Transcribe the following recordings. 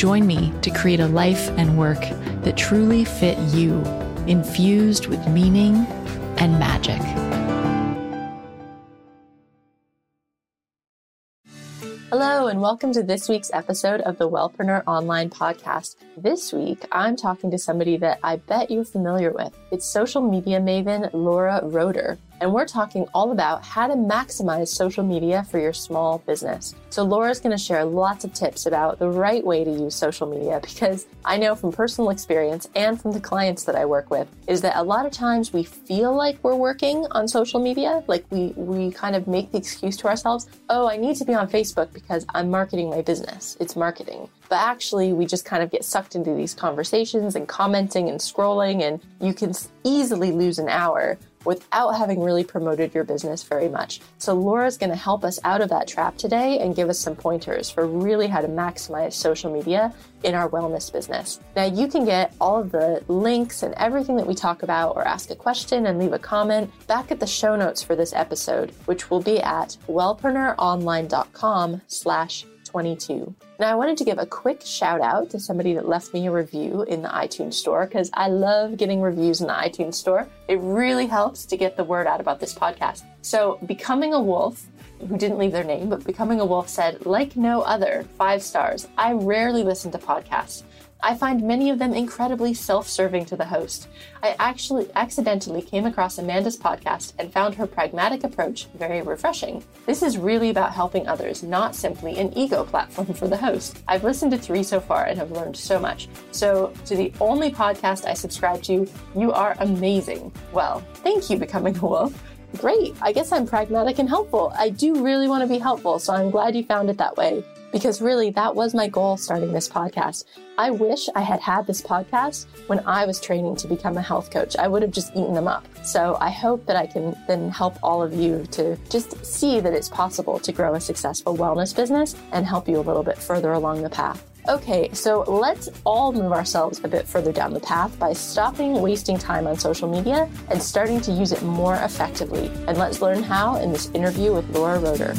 Join me to create a life and work that truly fit you, infused with meaning and magic. Hello, and welcome to this week's episode of the Wellpreneur Online Podcast. This week, I'm talking to somebody that I bet you're familiar with. It's social media maven Laura Roeder and we're talking all about how to maximize social media for your small business. So, Laura's going to share lots of tips about the right way to use social media because I know from personal experience and from the clients that I work with is that a lot of times we feel like we're working on social media, like we, we kind of make the excuse to ourselves, oh, I need to be on Facebook because I'm marketing my business. It's marketing. But actually, we just kind of get sucked into these conversations and commenting and scrolling, and you can easily lose an hour without having really promoted your business very much. So, Laura's going to help us out of that trap today and give us some pointers for really how to maximize social media in our wellness business. Now, you can get all of the links and everything that we talk about or ask a question and leave a comment back at the show notes for this episode, which will be at wellpreneuronline.com slash 22. Now, I wanted to give a quick shout out to somebody that left me a review in the iTunes store because I love getting reviews in the iTunes store. It really helps to get the word out about this podcast. So, Becoming a Wolf, who didn't leave their name, but Becoming a Wolf said, like no other, five stars. I rarely listen to podcasts. I find many of them incredibly self serving to the host. I actually accidentally came across Amanda's podcast and found her pragmatic approach very refreshing. This is really about helping others, not simply an ego platform for the host. I've listened to three so far and have learned so much. So, to the only podcast I subscribe to, you are amazing. Well, thank you, Becoming a Wolf. Great. I guess I'm pragmatic and helpful. I do really want to be helpful, so I'm glad you found it that way because really that was my goal starting this podcast. I wish I had had this podcast when I was training to become a health coach. I would have just eaten them up. So I hope that I can then help all of you to just see that it's possible to grow a successful wellness business and help you a little bit further along the path. Okay, so let's all move ourselves a bit further down the path by stopping wasting time on social media and starting to use it more effectively. And let's learn how in this interview with Laura Roeder.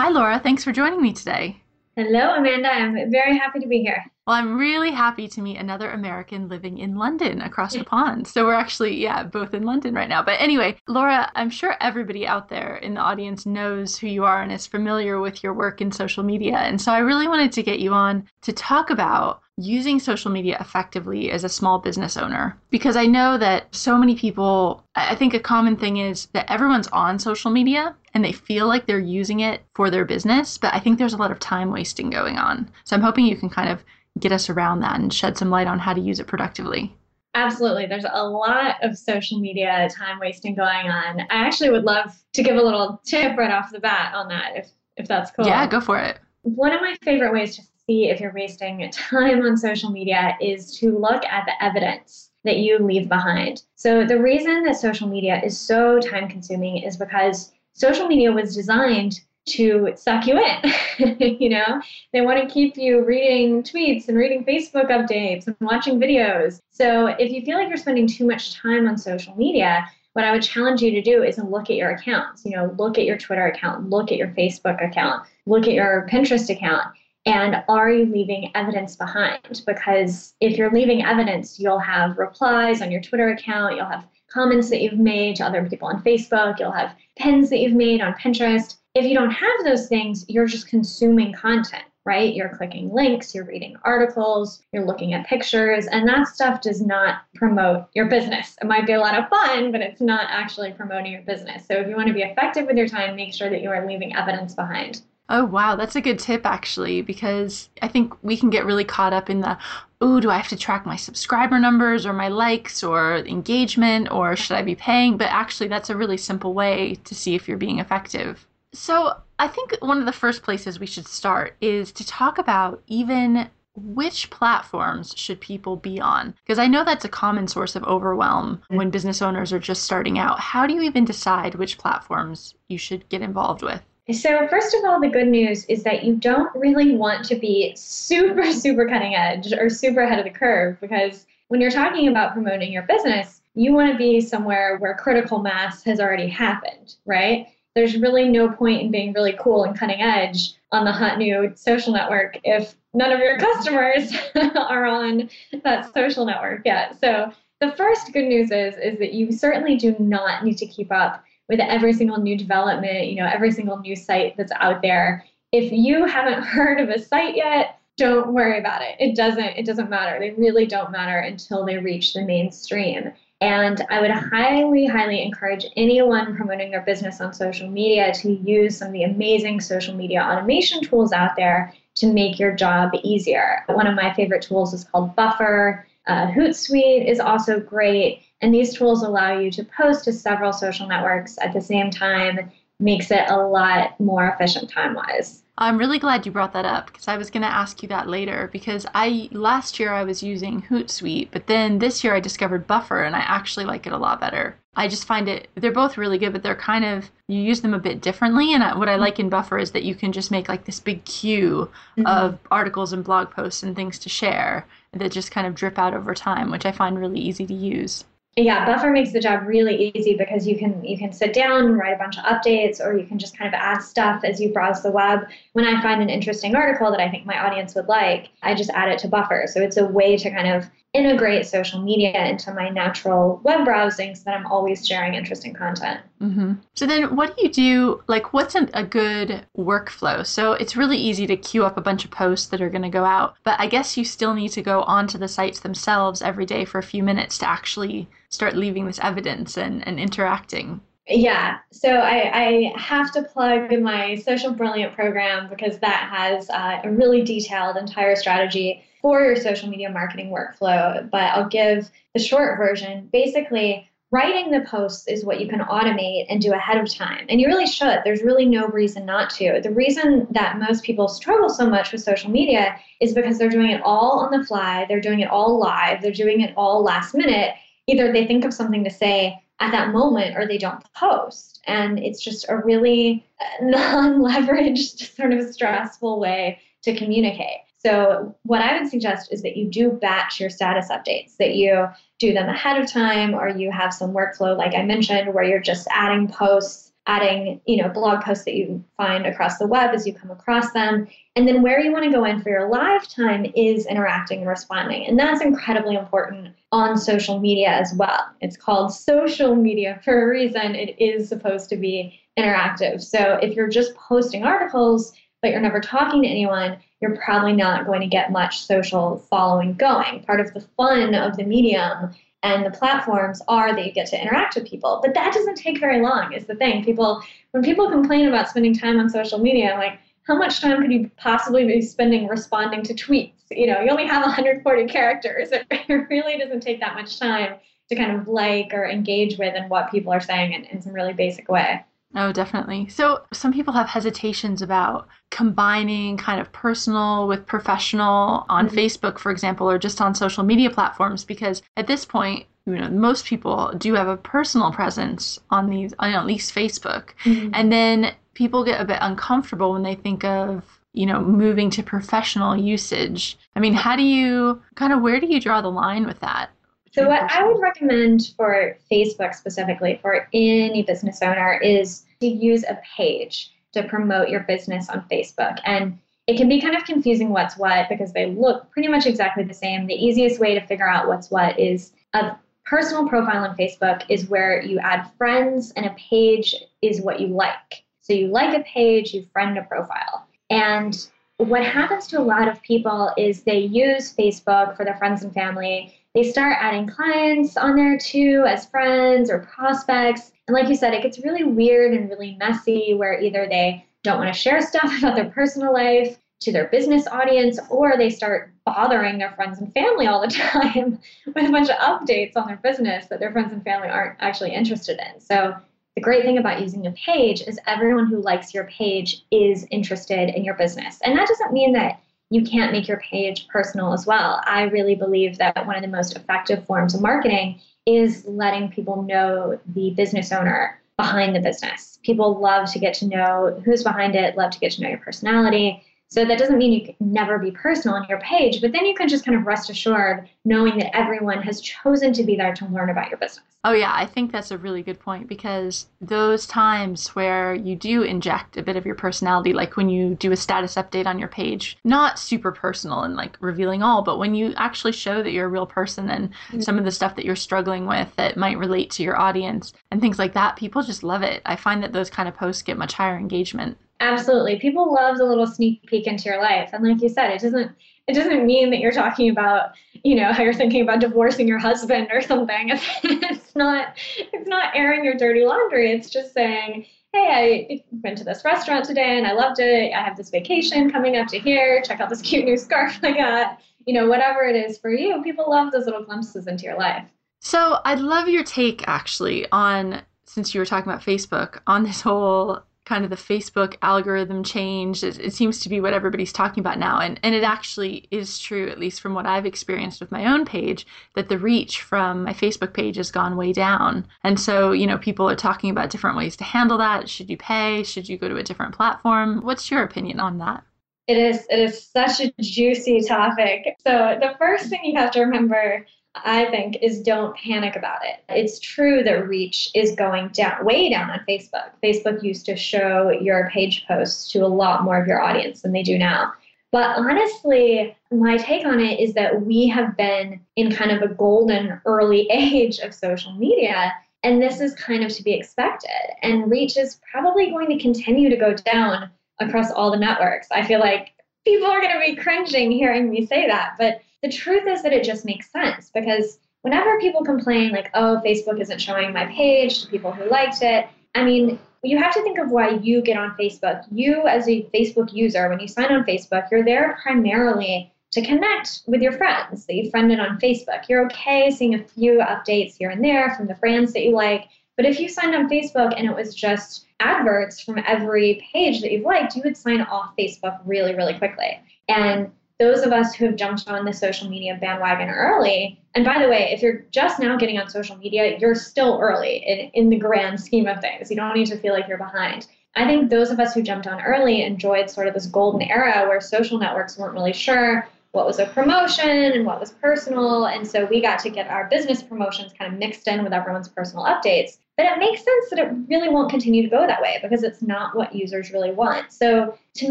Hi, Laura. Thanks for joining me today. Hello, Amanda. I'm very happy to be here. Well, I'm really happy to meet another American living in London across the pond. So we're actually, yeah, both in London right now. But anyway, Laura, I'm sure everybody out there in the audience knows who you are and is familiar with your work in social media. And so I really wanted to get you on to talk about using social media effectively as a small business owner because I know that so many people, I think a common thing is that everyone's on social media and they feel like they're using it for their business, but I think there's a lot of time wasting going on. So I'm hoping you can kind of get us around that and shed some light on how to use it productively. Absolutely. There's a lot of social media time wasting going on. I actually would love to give a little tip right off the bat on that if if that's cool. Yeah, go for it. One of my favorite ways to see if you're wasting time on social media is to look at the evidence that you leave behind. So, the reason that social media is so time consuming is because social media was designed to suck you in. you know, they want to keep you reading tweets and reading Facebook updates and watching videos. So, if you feel like you're spending too much time on social media, what I would challenge you to do is look at your accounts. You know, look at your Twitter account, look at your Facebook account, look at your Pinterest account, and are you leaving evidence behind? Because if you're leaving evidence, you'll have replies on your Twitter account, you'll have comments that you've made to other people on Facebook, you'll have pins that you've made on Pinterest. If you don't have those things, you're just consuming content, right? You're clicking links, you're reading articles, you're looking at pictures, and that stuff does not promote your business. It might be a lot of fun, but it's not actually promoting your business. So if you want to be effective with your time, make sure that you are leaving evidence behind. Oh, wow. That's a good tip, actually, because I think we can get really caught up in the, oh, do I have to track my subscriber numbers or my likes or engagement or should I be paying? But actually, that's a really simple way to see if you're being effective. So, I think one of the first places we should start is to talk about even which platforms should people be on? Because I know that's a common source of overwhelm when business owners are just starting out. How do you even decide which platforms you should get involved with? So, first of all, the good news is that you don't really want to be super, super cutting edge or super ahead of the curve because when you're talking about promoting your business, you want to be somewhere where critical mass has already happened, right? There's really no point in being really cool and cutting edge on the hot new social network if none of your customers are on that social network yet. So the first good news is is that you certainly do not need to keep up with every single new development, you know, every single new site that's out there. If you haven't heard of a site yet, don't worry about it. It doesn't it doesn't matter. They really don't matter until they reach the mainstream. And I would highly, highly encourage anyone promoting their business on social media to use some of the amazing social media automation tools out there to make your job easier. One of my favorite tools is called Buffer. Uh, Hootsuite is also great. And these tools allow you to post to several social networks at the same time, makes it a lot more efficient time wise. I'm really glad you brought that up because I was going to ask you that later because I last year I was using Hootsuite, but then this year I discovered Buffer and I actually like it a lot better. I just find it they're both really good, but they're kind of you use them a bit differently. And what I like in Buffer is that you can just make like this big queue mm-hmm. of articles and blog posts and things to share that just kind of drip out over time, which I find really easy to use yeah buffer makes the job really easy because you can you can sit down and write a bunch of updates or you can just kind of add stuff as you browse the web when i find an interesting article that i think my audience would like i just add it to buffer so it's a way to kind of integrate social media into my natural web browsing so that I'm always sharing interesting content. Mm-hmm. So then, what do you do? Like, what's an, a good workflow? So it's really easy to queue up a bunch of posts that are going to go out, but I guess you still need to go onto the sites themselves every day for a few minutes to actually start leaving this evidence and, and interacting. Yeah, so I, I, have to plug my Social Brilliant program because that has uh, a really detailed entire strategy for your social media marketing workflow. But I'll give the short version. Basically, writing the posts is what you can automate and do ahead of time. And you really should. There's really no reason not to. The reason that most people struggle so much with social media is because they're doing it all on the fly, they're doing it all live, they're doing it all last minute. Either they think of something to say at that moment or they don't post. And it's just a really uh, non leveraged, sort of stressful way to communicate. So, what I would suggest is that you do batch your status updates, that you do them ahead of time, or you have some workflow, like I mentioned, where you're just adding posts, adding, you know, blog posts that you find across the web as you come across them. And then where you want to go in for your live time is interacting and responding. And that's incredibly important on social media as well. It's called social media for a reason. It is supposed to be interactive. So, if you're just posting articles, but you're never talking to anyone, you're probably not going to get much social following going. Part of the fun of the medium and the platforms are that you get to interact with people. But that doesn't take very long, is the thing. People, when people complain about spending time on social media, I'm like, how much time could you possibly be spending responding to tweets? You know, you only have 140 characters. It really doesn't take that much time to kind of like or engage with and what people are saying in, in some really basic way. Oh, definitely. So, some people have hesitations about combining kind of personal with professional on mm-hmm. Facebook, for example, or just on social media platforms, because at this point, you know, most people do have a personal presence on these, on at least Facebook. Mm-hmm. And then people get a bit uncomfortable when they think of, you know, moving to professional usage. I mean, how do you kind of, where do you draw the line with that? So, what I would recommend for Facebook specifically for any business owner is to use a page to promote your business on Facebook. And it can be kind of confusing what's what because they look pretty much exactly the same. The easiest way to figure out what's what is a personal profile on Facebook is where you add friends, and a page is what you like. So, you like a page, you friend a profile. And what happens to a lot of people is they use Facebook for their friends and family they start adding clients on there too as friends or prospects. And like you said, it gets really weird and really messy where either they don't want to share stuff about their personal life to their business audience or they start bothering their friends and family all the time with a bunch of updates on their business that their friends and family aren't actually interested in. So the great thing about using a page is everyone who likes your page is interested in your business. And that doesn't mean that you can't make your page personal as well. I really believe that one of the most effective forms of marketing is letting people know the business owner behind the business. People love to get to know who's behind it, love to get to know your personality. So that doesn't mean you can never be personal on your page, but then you can just kind of rest assured knowing that everyone has chosen to be there to learn about your business. Oh, yeah, I think that's a really good point because those times where you do inject a bit of your personality, like when you do a status update on your page, not super personal and like revealing all, but when you actually show that you're a real person and mm-hmm. some of the stuff that you're struggling with that might relate to your audience and things like that, people just love it. I find that those kind of posts get much higher engagement. Absolutely. People love the little sneak peek into your life. And like you said, it doesn't it doesn't mean that you're talking about, you know, how you're thinking about divorcing your husband or something. It's, it's not it's not airing your dirty laundry. It's just saying, hey, I went to this restaurant today and I loved it. I have this vacation coming up to here. Check out this cute new scarf I got. You know, whatever it is for you, people love those little glimpses into your life. So I'd love your take actually on since you were talking about Facebook on this whole kind of the Facebook algorithm change. It, it, seems to be what everybody's talking about now. And, and it actually is true, at least from what I've experienced with my own page, that the reach from my Facebook page has gone way down. And so, you know, people are talking about different ways to handle that. Should you pay? Should you go to a different platform? What's your opinion on that? It is it is such a juicy topic. So the first thing you have to remember I think, is don't panic about it. It's true that reach is going down, way down on Facebook. Facebook used to show your page posts to a lot more of your audience than they do now. But honestly, my take on it is that we have been in kind of a golden early age of social media. And this is kind of to be expected. And reach is probably going to continue to go down across all the networks. I feel like people are going to be cringing hearing me say that. But the truth is that it just makes sense because whenever people complain, like, oh, Facebook isn't showing my page to people who liked it, I mean, you have to think of why you get on Facebook. You, as a Facebook user, when you sign on Facebook, you're there primarily to connect with your friends that you've friended on Facebook. You're okay seeing a few updates here and there from the brands that you like. But if you signed on Facebook and it was just adverts from every page that you've liked, you would sign off Facebook really, really quickly. And those of us who have jumped on the social media bandwagon early, and by the way, if you're just now getting on social media, you're still early in, in the grand scheme of things. You don't need to feel like you're behind. I think those of us who jumped on early enjoyed sort of this golden era where social networks weren't really sure what was a promotion and what was personal. And so we got to get our business promotions kind of mixed in with everyone's personal updates. But it makes sense that it really won't continue to go that way because it's not what users really want. So to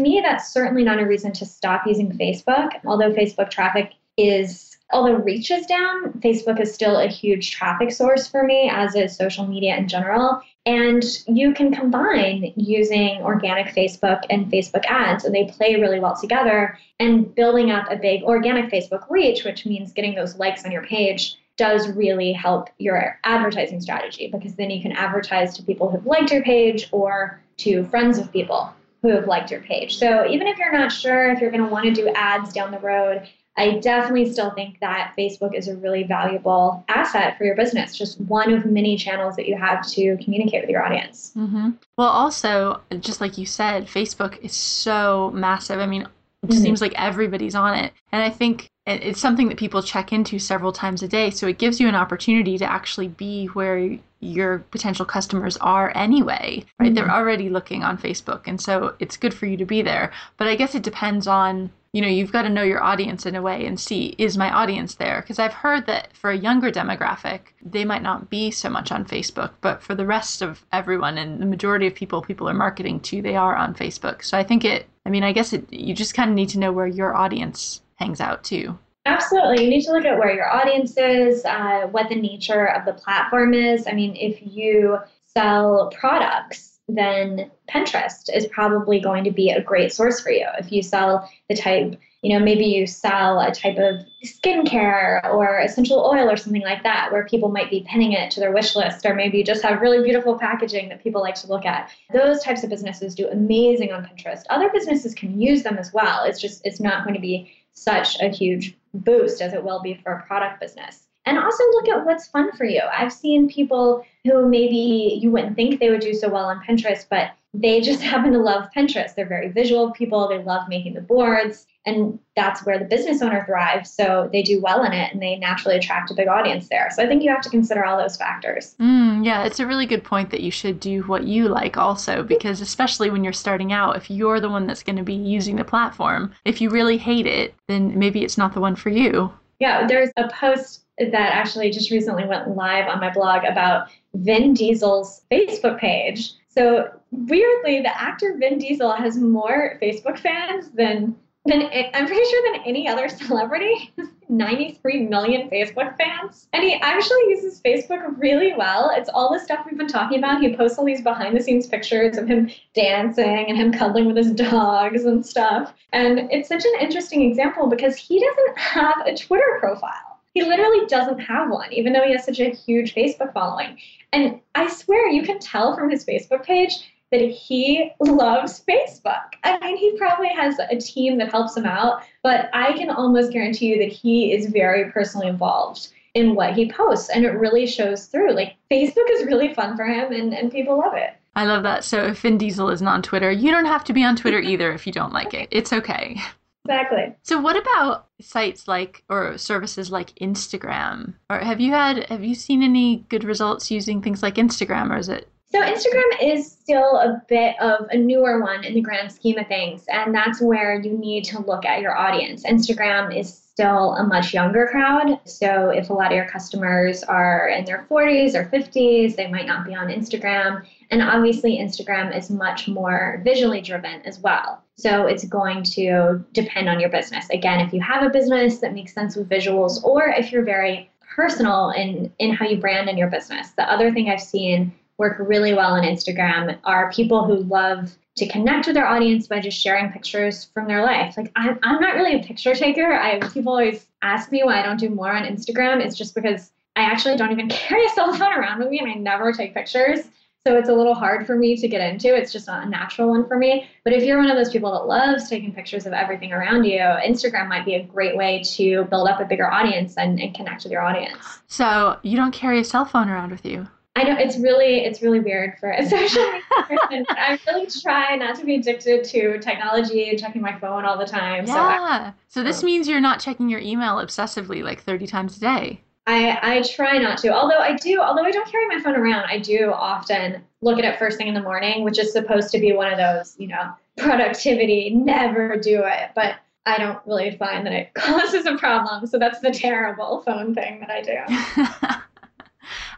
me, that's certainly not a reason to stop using Facebook. Although Facebook traffic is, although reach is down, Facebook is still a huge traffic source for me, as is social media in general. And you can combine using organic Facebook and Facebook ads, and they play really well together. And building up a big organic Facebook reach, which means getting those likes on your page, does really help your advertising strategy because then you can advertise to people who've liked your page or to friends of people who have liked your page. So even if you're not sure if you're going to want to do ads down the road, I definitely still think that Facebook is a really valuable asset for your business, just one of many channels that you have to communicate with your audience. Mm-hmm. Well, also, just like you said, Facebook is so massive. I mean, it mm-hmm. seems like everybody's on it. And I think it's something that people check into several times a day. So it gives you an opportunity to actually be where your potential customers are anyway, right? Mm-hmm. They're already looking on Facebook. And so it's good for you to be there. But I guess it depends on, you know, you've got to know your audience in a way and see, is my audience there? Because I've heard that for a younger demographic, they might not be so much on Facebook, but for the rest of everyone and the majority of people people are marketing to, they are on Facebook. So I think it, I mean, I guess it, you just kind of need to know where your audience hangs out too. Absolutely. You need to look at where your audience is, uh, what the nature of the platform is. I mean, if you sell products, then Pinterest is probably going to be a great source for you. If you sell the type, you know, maybe you sell a type of skincare or essential oil or something like that, where people might be pinning it to their wish list, or maybe you just have really beautiful packaging that people like to look at. Those types of businesses do amazing on Pinterest. Other businesses can use them as well. It's just, it's not going to be such a huge boost as it will be for a product business. And also look at what's fun for you. I've seen people who maybe you wouldn't think they would do so well on Pinterest, but they just happen to love Pinterest. They're very visual people. They love making the boards. And that's where the business owner thrives. So they do well in it and they naturally attract a big audience there. So I think you have to consider all those factors. Mm, yeah, it's a really good point that you should do what you like also, because especially when you're starting out, if you're the one that's going to be using the platform, if you really hate it, then maybe it's not the one for you. Yeah, there's a post that actually just recently went live on my blog about Vin Diesel's Facebook page. So weirdly, the actor Vin Diesel has more Facebook fans than than I'm pretty sure than any other celebrity. 93 million Facebook fans. And he actually uses Facebook really well. It's all the stuff we've been talking about. He posts all these behind the scenes pictures of him dancing and him cuddling with his dogs and stuff. And it's such an interesting example because he doesn't have a Twitter profile. He literally doesn't have one, even though he has such a huge Facebook following. And I swear you can tell from his Facebook page that he loves Facebook. I mean, he probably has a team that helps him out, but I can almost guarantee you that he is very personally involved in what he posts and it really shows through. Like Facebook is really fun for him and, and people love it. I love that. So if Vin Diesel isn't on Twitter, you don't have to be on Twitter either if you don't like it. It's okay. Exactly. So what about sites like or services like Instagram? Or have you had have you seen any good results using things like Instagram or is it so Instagram is still a bit of a newer one in the grand scheme of things, and that's where you need to look at your audience. Instagram is still a much younger crowd, so if a lot of your customers are in their 40s or 50s, they might not be on Instagram. And obviously, Instagram is much more visually driven as well. So it's going to depend on your business. Again, if you have a business that makes sense with visuals, or if you're very personal in, in how you brand in your business. The other thing I've seen work really well on Instagram are people who love to connect with their audience by just sharing pictures from their life. Like I'm, I'm not really a picture taker. I people always ask me why I don't do more on Instagram. It's just because I actually don't even carry a cell phone around with me and I never take pictures. So it's a little hard for me to get into. It's just not a natural one for me. But if you're one of those people that loves taking pictures of everything around you, Instagram might be a great way to build up a bigger audience and, and connect with your audience. So you don't carry a cell phone around with you? I know it's really it's really weird for a social media person. I really try not to be addicted to technology and checking my phone all the time. Yeah. So, I, so this oh. means you're not checking your email obsessively like 30 times a day. I, I try not to. Although I do, although I don't carry my phone around, I do often look at it first thing in the morning, which is supposed to be one of those, you know, productivity, never do it. But I don't really find that it causes a problem. So that's the terrible phone thing that I do.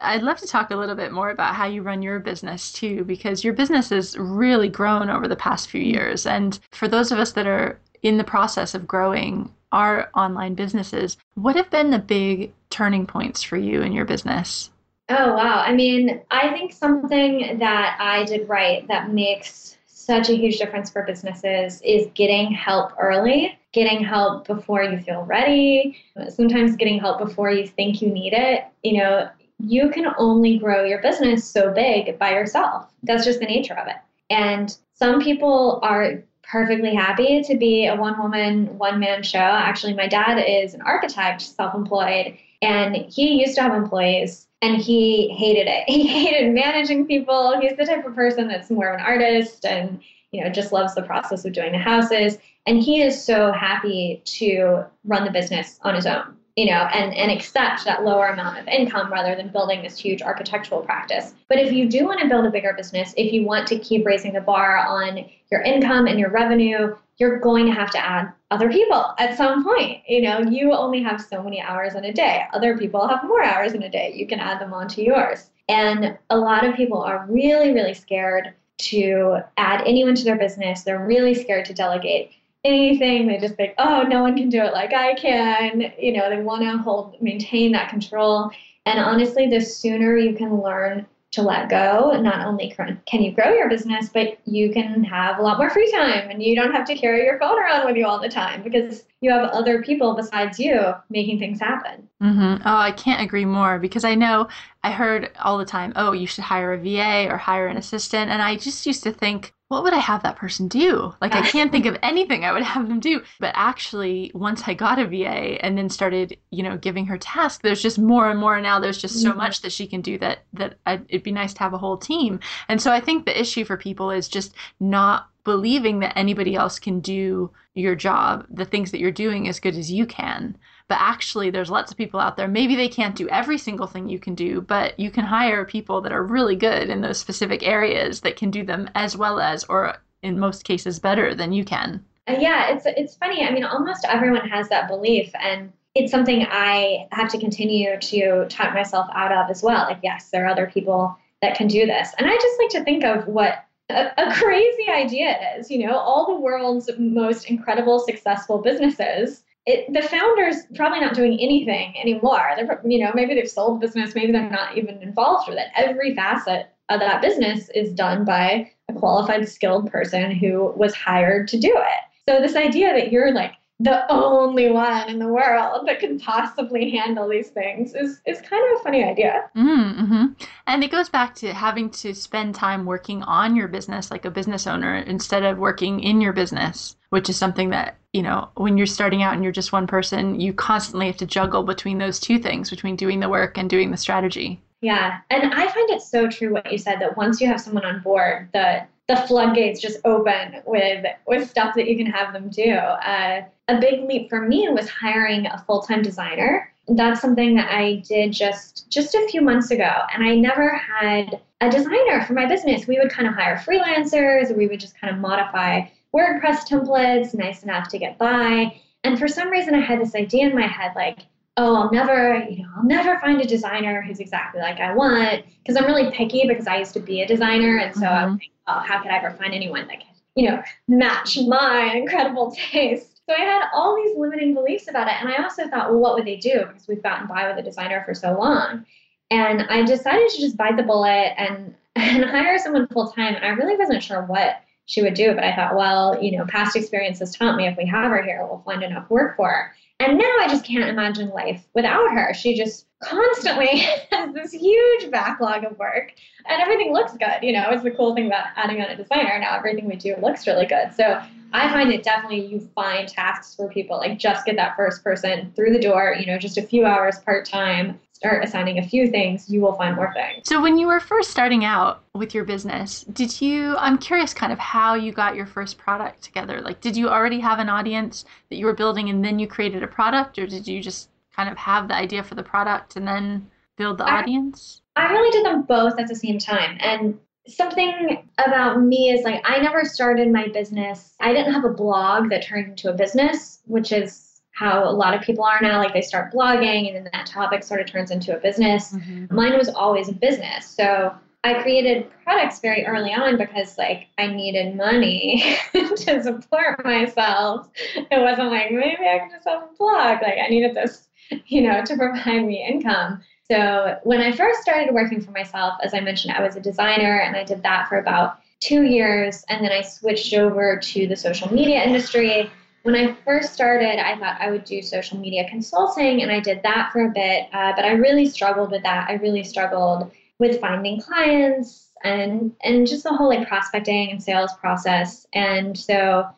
I'd love to talk a little bit more about how you run your business too, because your business has really grown over the past few mm-hmm. years. And for those of us that are in the process of growing our online businesses, what have been the big turning points for you in your business? Oh, wow. I mean, I think something that I did right that makes such a huge difference for businesses is getting help early, getting help before you feel ready, sometimes getting help before you think you need it. You know, you can only grow your business so big by yourself. That's just the nature of it. And some people are perfectly happy to be a one woman, one man show. Actually, my dad is an architect, self employed, and he used to have employees and he hated it. He hated managing people. He's the type of person that's more of an artist and you know just loves the process of doing the houses and he is so happy to run the business on his own you know, and, and accept that lower amount of income rather than building this huge architectural practice. But if you do want to build a bigger business, if you want to keep raising the bar on your income and your revenue, you're going to have to add other people at some point. You know, you only have so many hours in a day. Other people have more hours in a day. You can add them onto yours. And a lot of people are really, really scared to add anyone to their business. They're really scared to delegate anything. They just think, oh, no one can do it like I can. You know, they want to hold, maintain that control. And honestly, the sooner you can learn to let go, not only can you grow your business, but you can have a lot more free time and you don't have to carry your phone around with you all the time because you have other people besides you making things happen. Mm-hmm. Oh, I can't agree more because I know I heard all the time, oh, you should hire a VA or hire an assistant. And I just used to think, what would I have that person do? Like, I can't think of anything I would have them do. But actually, once I got a VA and then started, you know, giving her tasks, there's just more and more now. There's just so mm-hmm. much that she can do that that I'd, it'd be nice to have a whole team. And so I think the issue for people is just not believing that anybody else can do your job, the things that you're doing as good as you can but actually there's lots of people out there. Maybe they can't do every single thing you can do but you can hire people that are really good in those specific areas that can do them as well as or in most cases better than you can. Yeah it's it's funny. I mean almost everyone has that belief and it's something i have to continue to talk myself out of as well. Like yes there are other people that can do this. And i just like to think of what a, a crazy idea it is you know all the world's most incredible successful businesses it, the founders probably not doing anything anymore. They're, you know, maybe they've sold the business, maybe they're not even involved with it. Every facet of that business is done by a qualified, skilled person who was hired to do it. So this idea that you're like the only one in the world that can possibly handle these things is, is kind of a funny idea. Mm-hmm. And it goes back to having to spend time working on your business like a business owner instead of working in your business, which is something that, you know, when you're starting out and you're just one person, you constantly have to juggle between those two things, between doing the work and doing the strategy. Yeah. And I find it so true what you said that once you have someone on board, the the floodgates just open with with stuff that you can have them do. Uh, a big leap for me was hiring a full time designer. That's something that I did just just a few months ago, and I never had a designer for my business. We would kind of hire freelancers, we would just kind of modify WordPress templates, nice enough to get by. And for some reason, I had this idea in my head, like, oh, I'll never, you know, I'll never find a designer who's exactly like I want. Because I'm really picky because I used to be a designer, and so mm-hmm. I would like, oh, how could I ever find anyone that could, you know, match my incredible taste? So I had all these limiting beliefs about it. And I also thought, well, what would they do? Because we've gotten by with a designer for so long. And I decided to just bite the bullet and, and hire someone full time. And I really wasn't sure what she would do, but I thought, well, you know, past experiences taught me if we have her here, we'll find enough work for her. And now I just can't imagine life without her. She just constantly has this huge backlog of work and everything looks good. You know, it's the cool thing about adding on a designer. Now everything we do looks really good. So I find it definitely you find tasks for people like just get that first person through the door, you know, just a few hours part time, start assigning a few things, you will find more things. So when you were first starting out with your business, did you I'm curious kind of how you got your first product together. Like did you already have an audience that you were building and then you created a product or did you just kind of have the idea for the product and then build the I, audience? I really did them both at the same time. And something about me is like I never started my business. I didn't have a blog that turned into a business, which is how a lot of people are now. Like they start blogging and then that topic sort of turns into a business. Mm-hmm. Mine was always a business. So I created products very early on because like I needed money to support myself. It wasn't like maybe I can just have a blog. Like I needed this, you know, to provide me income. So when I first started working for myself, as I mentioned, I was a designer and I did that for about two years. And then I switched over to the social media industry. When I first started, I thought I would do social media consulting, and I did that for a bit. Uh, but I really struggled with that. I really struggled with finding clients and and just the whole like prospecting and sales process. And so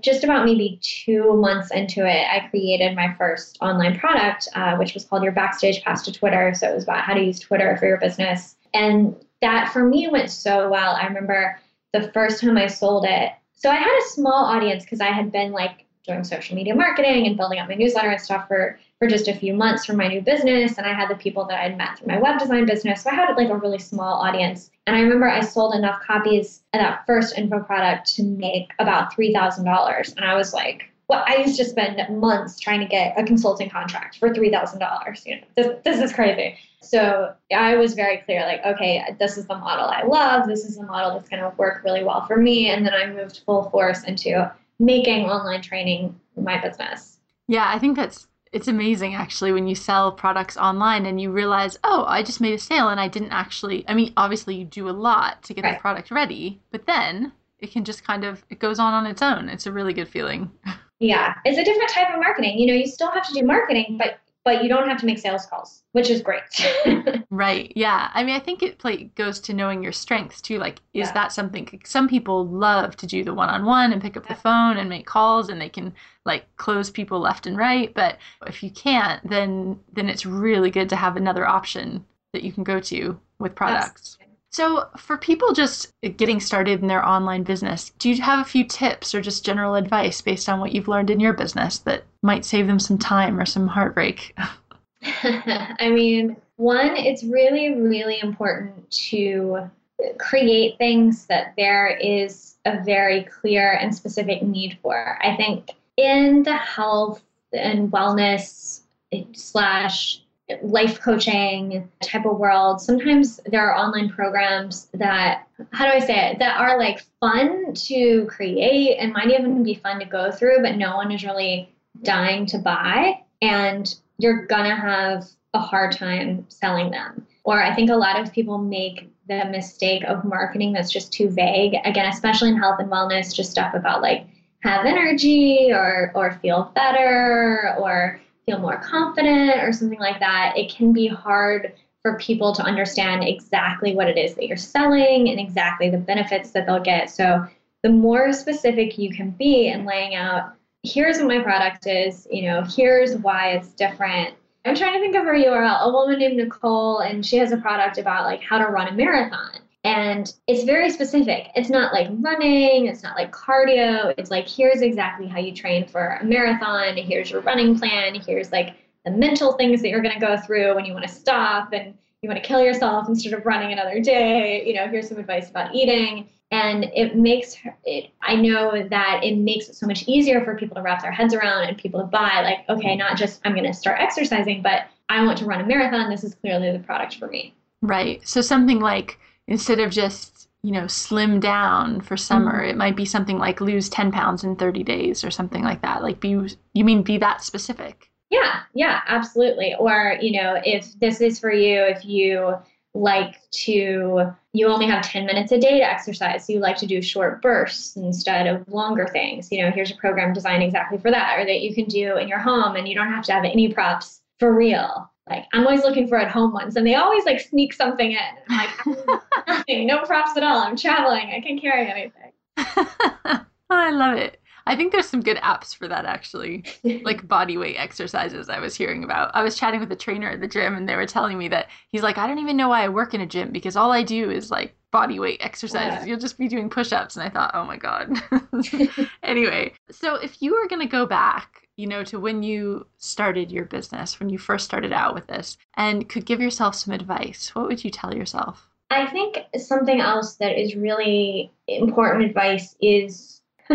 just about maybe two months into it, I created my first online product, uh, which was called Your Backstage Pass to Twitter. So it was about how to use Twitter for your business. And that for me went so well. I remember the first time I sold it. So I had a small audience because I had been like doing social media marketing and building up my newsletter and stuff for for just a few months for my new business. And I had the people that I'd met through my web design business. So I had like a really small audience. And I remember I sold enough copies of that first info product to make about $3,000. And I was like, well, I used to spend months trying to get a consulting contract for three thousand dollars. You know, this this is crazy. So I was very clear, like, okay, this is the model I love. This is the model that's going to work really well for me. And then I moved full force into making online training my business. Yeah, I think that's it's amazing actually when you sell products online and you realize, oh, I just made a sale and I didn't actually. I mean, obviously you do a lot to get right. the product ready, but then it can just kind of it goes on on its own. It's a really good feeling. Yeah, it's a different type of marketing. You know, you still have to do marketing, but but you don't have to make sales calls, which is great. right. Yeah. I mean, I think it like goes to knowing your strengths too. Like, is Yeah. that something some people love to do the one-on-one and pick up the phone and make calls and they can like close people left and right, but if you can't, then then it's really good to have another option that you can go to with products. So, for people just getting started in their online business, do you have a few tips or just general advice based on what you've learned in your business that might save them some time or some heartbreak? I mean, one, it's really, really important to create things that there is a very clear and specific need for. I think in the health and wellness slash life coaching type of world, sometimes there are online programs that, how do I say it, that are like fun to create and might even be fun to go through, but no one is really dying to buy. And you're gonna have a hard time selling them. Or I think a lot of people make the mistake of marketing that's just too vague. Again, especially in health and wellness, just stuff about like have energy or or feel better or feel more confident or something like that. It can be hard for people to understand exactly what it is that you're selling and exactly the benefits that they'll get. So the more specific you can be in laying out here's what my product is, you know, here's why it's different. I'm trying to think of her URL, a woman named Nicole, and she has a product about like how to run a marathon. And it's very specific. It's not like running, it's not like cardio. It's like, here's exactly how you train for a marathon. Here's your running plan. Here's like the mental things that you're going to go through when you want to stop and you want to kill yourself instead of running another day. You know, here's some advice about eating and it makes it i know that it makes it so much easier for people to wrap their heads around and people to buy like okay not just i'm going to start exercising but i want to run a marathon this is clearly the product for me Right. So something like instead of just, you know, slim down for summer, Mhm. it might be something like lose 10 pounds in 30 days or something like that. Like be you mean be that specific? yeah yeah absolutely or you know if this is for you if you like to you only have 10 minutes a day to exercise so you like to do short bursts instead of longer things you know here's a program designed exactly for that or that you can do in your home and you don't have to have any props for real like i'm always looking for at home ones and they always like sneak something in I'm like nothing no props at all i'm traveling i can't carry anything I love it. I think there's some good apps for that actually. Like body weight exercises I was hearing about. I was chatting with a trainer at the gym and they were telling me that he's like, I don't even know why I work in a gym because all I do is like body weight exercises. Yeah. You'll just be doing push ups. And I thought, oh my God. anyway, so if you were going to go back, you know, to when you started your business, when you first started out with this, and could give yourself some advice, what would you tell yourself? I think something else that is really important advice is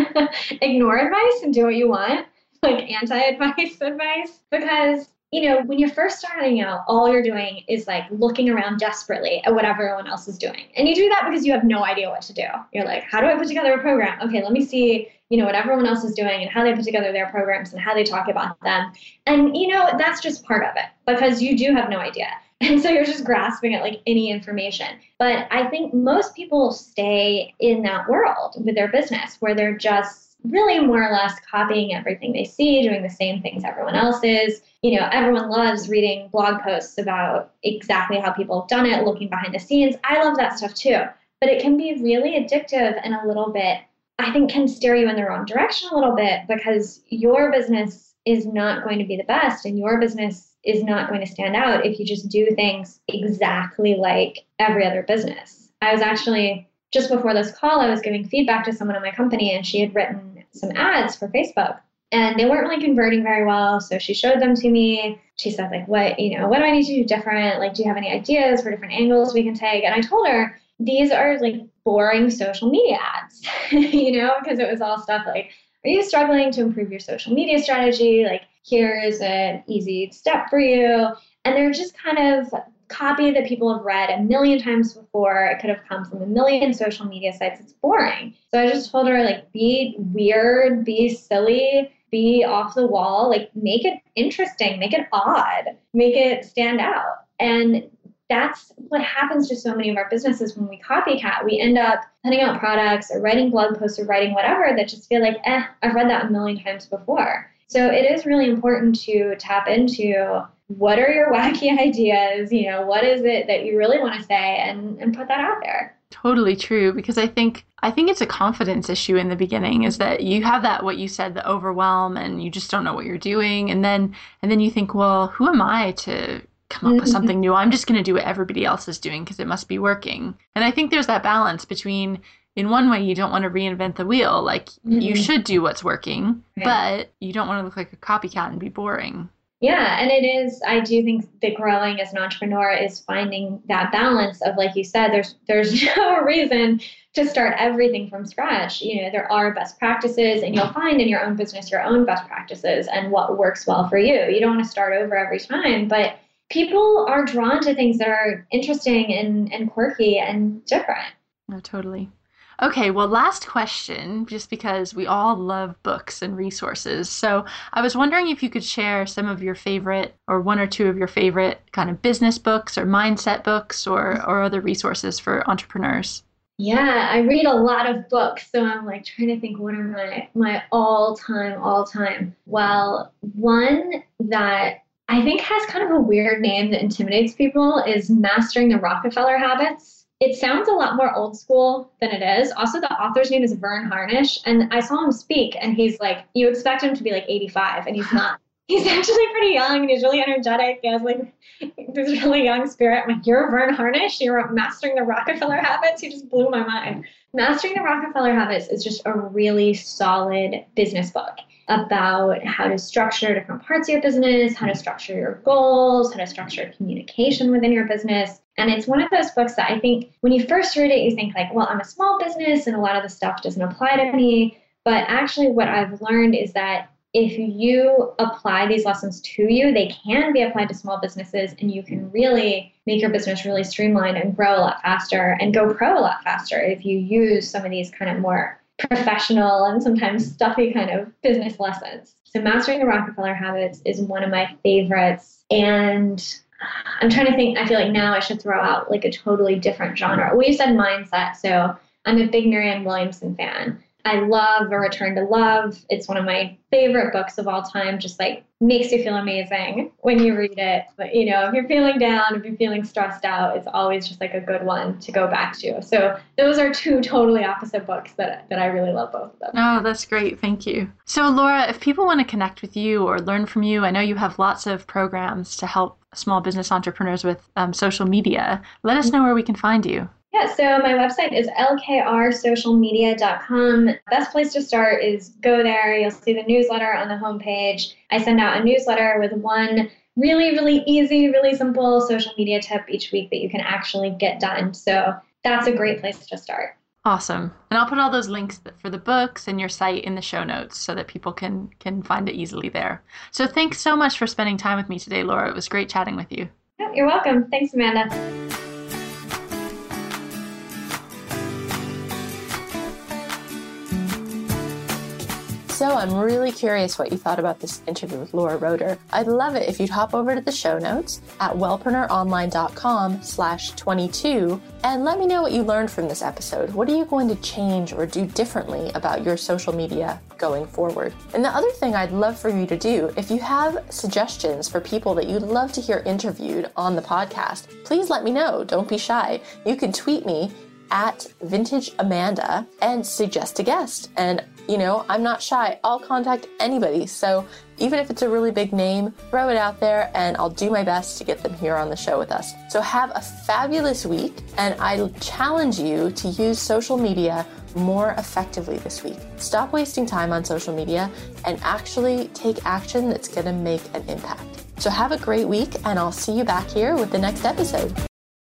ignore advice and do what you want, like anti advice advice. Because, you know, when you're first starting out, all you're doing is like looking around desperately at what everyone else is doing. And you do that because you have no idea what to do. You're like, how do I put together a program? Okay, let me see, you know, what everyone else is doing and how they put together their programs and how they talk about them. And, you know, that's just part of it because you do have no idea. And so you're just grasping at like any information. But I think most people stay in that world with their business where they're just really more or less copying everything they see, doing the same things everyone else is. You know, everyone loves reading blog posts about exactly how people have done it, looking behind the scenes. I love that stuff too. But it can be really addictive and a little bit, I think, can steer you in the wrong direction a little bit because your business is not going to be the best and your business is not going to stand out if you just do things exactly like every other business. I was actually just before this call, I was giving feedback to someone in my company, and she had written some ads for Facebook. And they weren't really converting very well. So she showed them to me. She said, like, what, you know, what do I need to do different? Like, do you have any ideas for different angles we can take? And I told her, these are like boring social media ads, you know, because it was all stuff like, are you struggling to improve your social media strategy? Like, here's an easy step for you. And they're just kind of copy that people have read a million times before. It could have come from a million social media sites. It's boring. So I just told her, like, be weird, be silly, be off the wall, like, make it interesting, make it odd, make it stand out. And that's what happens to so many of our businesses when we copycat. We end up putting out products or writing blog posts or writing whatever that just feel like, eh, I've read that a million times before. So it is really important to tap into what are your wacky ideas, you know, what is it that you really want to say? And, and put that out there. Totally true because I think I think it's a confidence issue in the beginning is that you have that what you said the overwhelm and you just don't know what you're doing and then and then you think well who am I to come up with something new? I'm just going to do what everybody else is doing because it must be working. And I think there's that balance between in one way you don't want to reinvent the wheel like mm-hmm. you should do what's working but you don't want to look like a copycat and be boring yeah, and it is. I do think that growing as an entrepreneur is finding that balance of, like you said, there's there's no reason to start everything from scratch. You know, there are best practices, and you'll find in your own business your own best practices and what works well for you. You don't want to start over every time, but people are drawn to things that are interesting and, and quirky and different. No, totally. Okay, well, last question, just because we all love books and resources. So I was wondering if you could share some of your favorite, or one or two of your favorite kind of business books or mindset books or, or other resources for entrepreneurs. Yeah, I read a lot of books, so I'm like trying to think what are my my all time, all time. Well, one that I think has kind of a weird name that intimidates people is Mastering the Rockefeller Habits it sounds a lot more old school than it is. Also, the author's name is Verne Harnish, and I saw him speak, and he's like, you expect him to be like 85, and he's not. he's actually pretty young, and he's really energetic. He has like this really young spirit. I'm like, you're Verne Harnish. You're mastering the Rockefeller habits. He just blew my mind. Mastering the Rockefeller habits is just a really solid business book about how to structure different parts of your business, how to structure your goals, how to structure communication within your business. And it's one of those books that I think when you first read it, you think, like, well, I'm a small business and a lot of the stuff doesn't apply to me. But actually, what I've learned is that if you apply these lessons to you, they can be applied to small businesses and you can really make your business really streamlined and grow a lot faster and go pro a lot faster if you use some of these kind of more professional and sometimes stuffy kind of business lessons. So, Mastering the Rockefeller Habits is one of my favorites. And I'm trying to think, I feel like now I should throw out like a totally different genre. We said mindset. So, I'm a big Marianne Williamson fan. I love A Return to Love. It's one of my favorite books of all time. Just like makes you feel amazing when you read it. But you know, if you're feeling down, if you're feeling stressed out, it's always just like a good one to go back to. So those are two totally opposite books that that I really love both of them. Oh, that's great. Thank you. So Laura, if people want to connect with you or learn from you, I know you have lots of programs to help small business entrepreneurs with um, social media. Let us know where we can find you. Yeah, so my website is lkrsocialmedia.com. Best place to start is go there. You'll see the newsletter on the homepage. I send out a newsletter with one really, really easy, really simple social media tip each week that you can actually get done. So that's a great place to start. Awesome. And I'll put all those links for the books and your site in the show notes so that people can can find it easily there. So thanks so much for spending time with me today, Laura. It was great chatting with you. You're welcome. Thanks, Amanda. So I'm really curious what you thought about this interview with Laura Roeder. I'd love it if you'd hop over to the show notes at wellpreneuronline.com slash 22 and let me know what you learned from this episode. What are you going to change or do differently about your social media going forward? And the other thing I'd love for you to do, if you have suggestions for people that you'd love to hear interviewed on the podcast, please let me know. Don't be shy. You can tweet me at Vintage Amanda and suggest a guest. And you know, I'm not shy. I'll contact anybody. So even if it's a really big name, throw it out there and I'll do my best to get them here on the show with us. So have a fabulous week and I challenge you to use social media more effectively this week. Stop wasting time on social media and actually take action that's going to make an impact. So have a great week and I'll see you back here with the next episode.